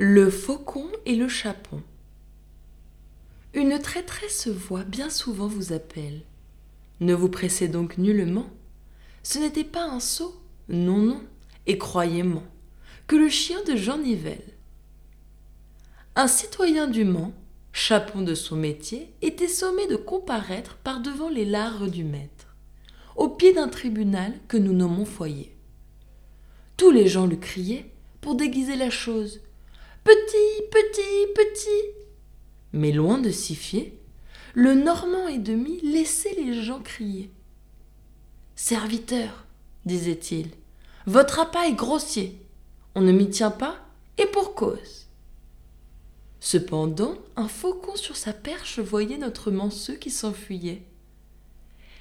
Le faucon et le chapon. Une traîtresse voix bien souvent vous appelle. Ne vous pressez donc nullement. Ce n'était pas un sot, non, non, et croyez-moi, que le chien de Jean Nivelle. Un citoyen du Mans, chapon de son métier, était sommé de comparaître par devant les lares du maître, au pied d'un tribunal que nous nommons foyer. Tous les gens le criaient pour déguiser la chose, Petit, petit, petit. Mais loin de s'y fier, le Normand et demi laissait les gens crier. Serviteur, disait-il, votre appât est grossier. On ne m'y tient pas, et pour cause. Cependant, un faucon sur sa perche voyait notre manceux qui s'enfuyait.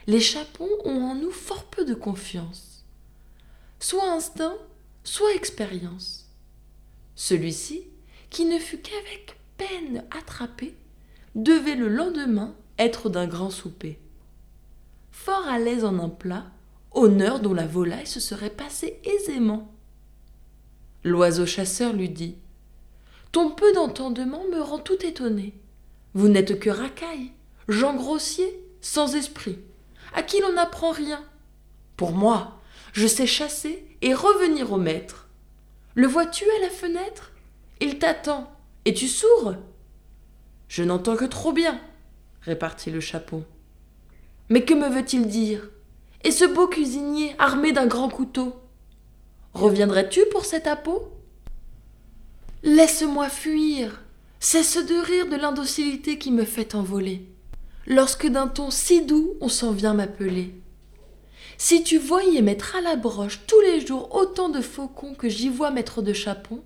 Les chapons ont en nous fort peu de confiance. Soit instinct, soit expérience. Celui-ci qui ne fut qu'avec peine attrapé, devait le lendemain être d'un grand souper. Fort à l'aise en un plat, honneur dont la volaille se serait passée aisément. L'oiseau chasseur lui dit Ton peu d'entendement me rend tout étonné. Vous n'êtes que racaille, Jean grossier, sans esprit, à qui l'on n'apprend rien. Pour moi, je sais chasser et revenir au maître. Le vois-tu à la fenêtre? Il t'attend. Es-tu sourd Je n'entends que trop bien, répartit le chapeau. Mais que me veut-il dire? Et ce beau cuisinier armé d'un grand couteau? Reviendrais-tu pour cet appeau? Laisse-moi fuir. Cesse de rire de l'indocilité qui me fait envoler. Lorsque d'un ton si doux on s'en vient m'appeler. Si tu voyais mettre à la broche tous les jours autant de faucons que j'y vois mettre de chapons,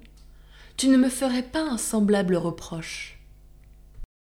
tu ne me ferais pas un semblable reproche.